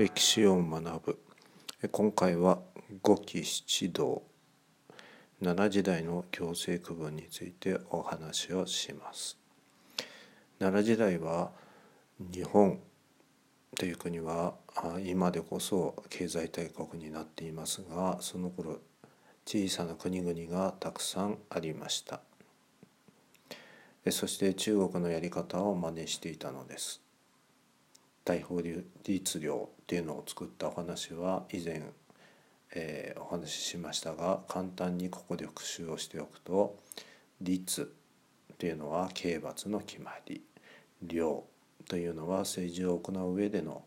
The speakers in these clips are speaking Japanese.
歴史を学ぶ。今回は五期七道奈良時代の行政区分についてお話をします。奈良時代は日本という国は今でこそ経済大国になっていますがその頃小さな国々がたくさんありました。そして中国のやり方を真似していたのです。大法律令っていうのを作ったお話は以前、えー、お話ししましたが簡単にここで復習をしておくと律というのは刑罰の決まり領というのは政治を行う上での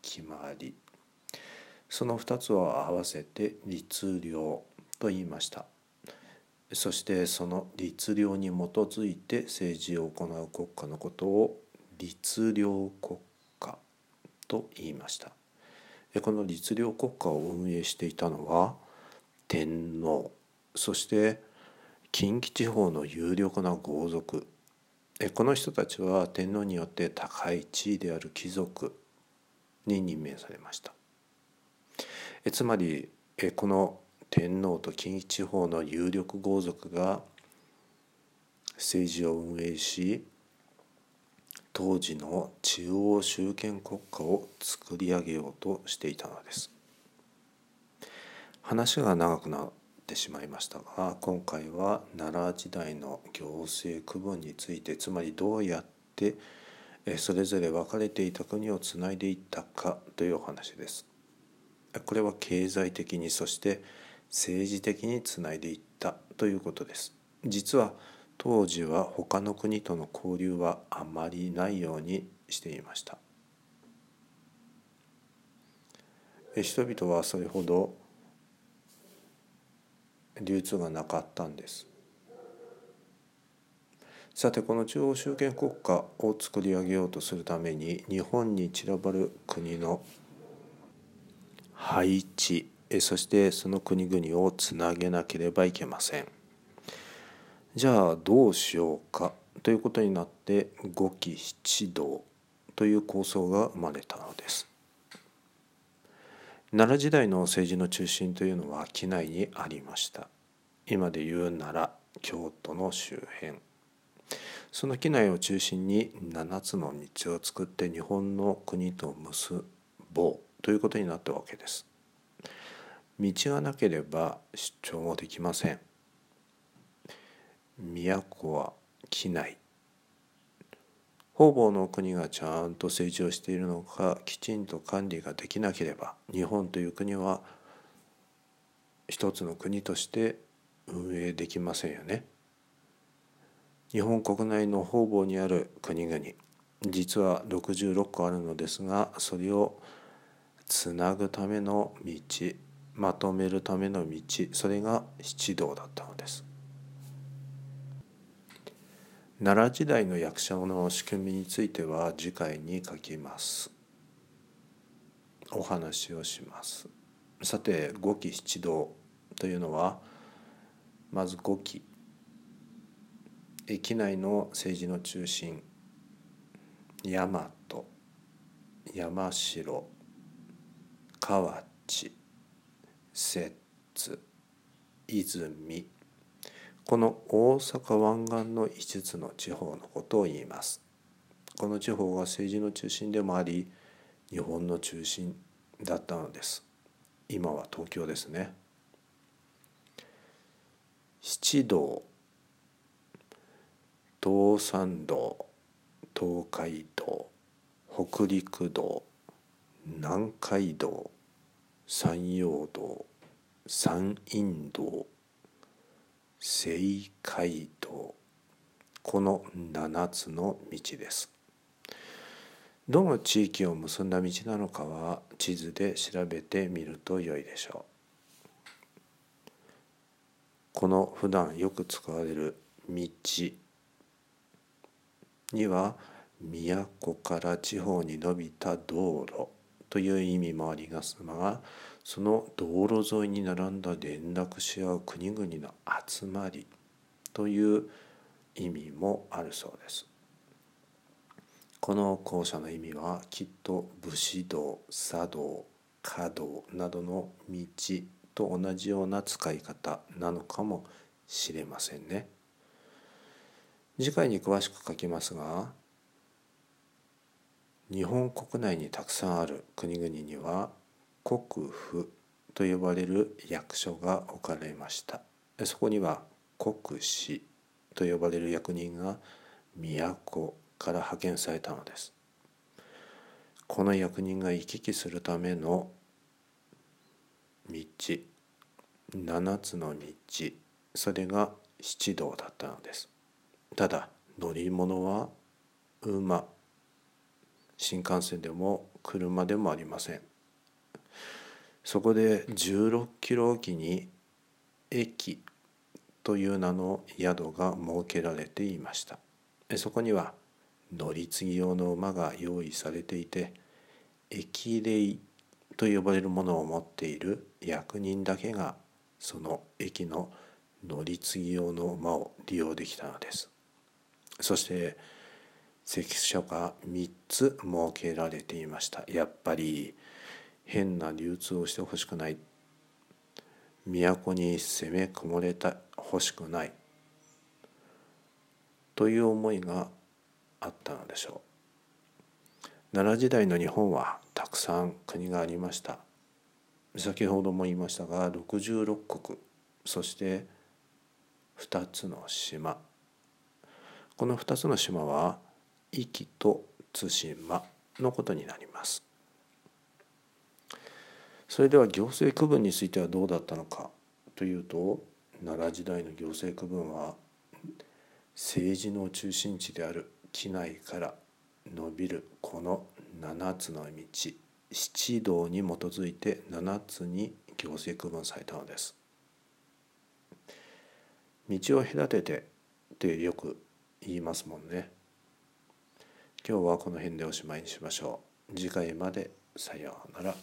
決まりその2つを合わせて律令と言いました。そしてその律令に基づいて政治を行う国家のことを律令国と言いました。この律令国家を運営していたのは天皇。そして近畿地方の有力な豪族。この人たちは天皇によって高い地位である貴族に任命されました。つまりこの天皇と近畿地方の有力豪族が政治を運営し当時の中央集権国家を作り上げようとしていたのです。話が長くなってしまいましたが今回は奈良時代の行政区分についてつまりどうやってそれぞれ分かれていた国をつないでいったかというお話です。これは経済的にそして政治的につないでいったということです。実は当時は他の国との交流はあまりないようにしていました。人々はそれほど流通がなかったんです。さてこの中央集権国家を作り上げようとするために日本に散らばる国の配置そしてその国々をつなげなければいけません。じゃあどうしようか。ということになって五期七道という構想が生まれたのです。奈良時代の政治の中心というのは機内にありました。今でいう奈良京都の周辺。その機内を中心に7つの道を作って日本の国と結ぼうということになったわけです。道がなければ出張もできません。都は機内方々の国がちゃんと成長しているのかきちんと管理ができなければ日本という国は一つの国として運営できませんよね。日本国内の方々にある国々実は66個あるのですがそれをつなぐための道まとめるための道それが七道だったのです奈良時代の役者の仕組みについては次回に書きます。お話をします。さて五期七道というのはまず五期。駅内の政治の中心。大和。山城。河内。摂津。泉。この大阪湾岸の5つの地方のことを言います。この地方が政治の中心でもあり日本の中心だったのです。今は東京ですね。七道東山道東海道北陸道南海道山陽道山陰道青海道この7つの道です。どの地域を結んだ道なのかは地図で調べてみると良いでしょう。この普段よく使われる道には都から地方に伸びた道路という意味もありますがその道路沿いに並んだ連絡し合う国々の集まりという意味もあるそうです。この校舎の意味はきっと武士道茶道華道などの道と同じような使い方なのかもしれませんね。次回に詳しく書きますが日本国内にたくさんある国々には国府と呼ばれる役所が置かれました。そこには国司と呼ばれる役人が都から派遣されたのです。この役人が行き来するための道7つの道それが七道だったのです。ただ乗り物は馬。新幹線でも車でもありません。そこで16キロおきに駅という名の宿が設けられていました。そこには乗り継ぎ用の馬が用意されていて駅霊と呼ばれるものを持っている役人だけがその駅の乗り継ぎ用の馬を利用できたのです。そして関所が3つ設けられていました。やっぱり変な流通をしてほしくない。都に攻め込まれた欲しくない。という思いがあったのでしょう。奈良時代の日本はたくさん国がありました。先ほども言いましたが66国。そして2つの島。この2つの島は壱岐と対馬のことになります。それでは行政区分についてはどうだったのかというと奈良時代の行政区分は政治の中心地である機内から伸びるこの7つの道七道に基づいて7つに行政区分されたのです。道を隔ててってよく言いますもんね。今日はこの辺でおしまいにしましょう。次回までさようなら。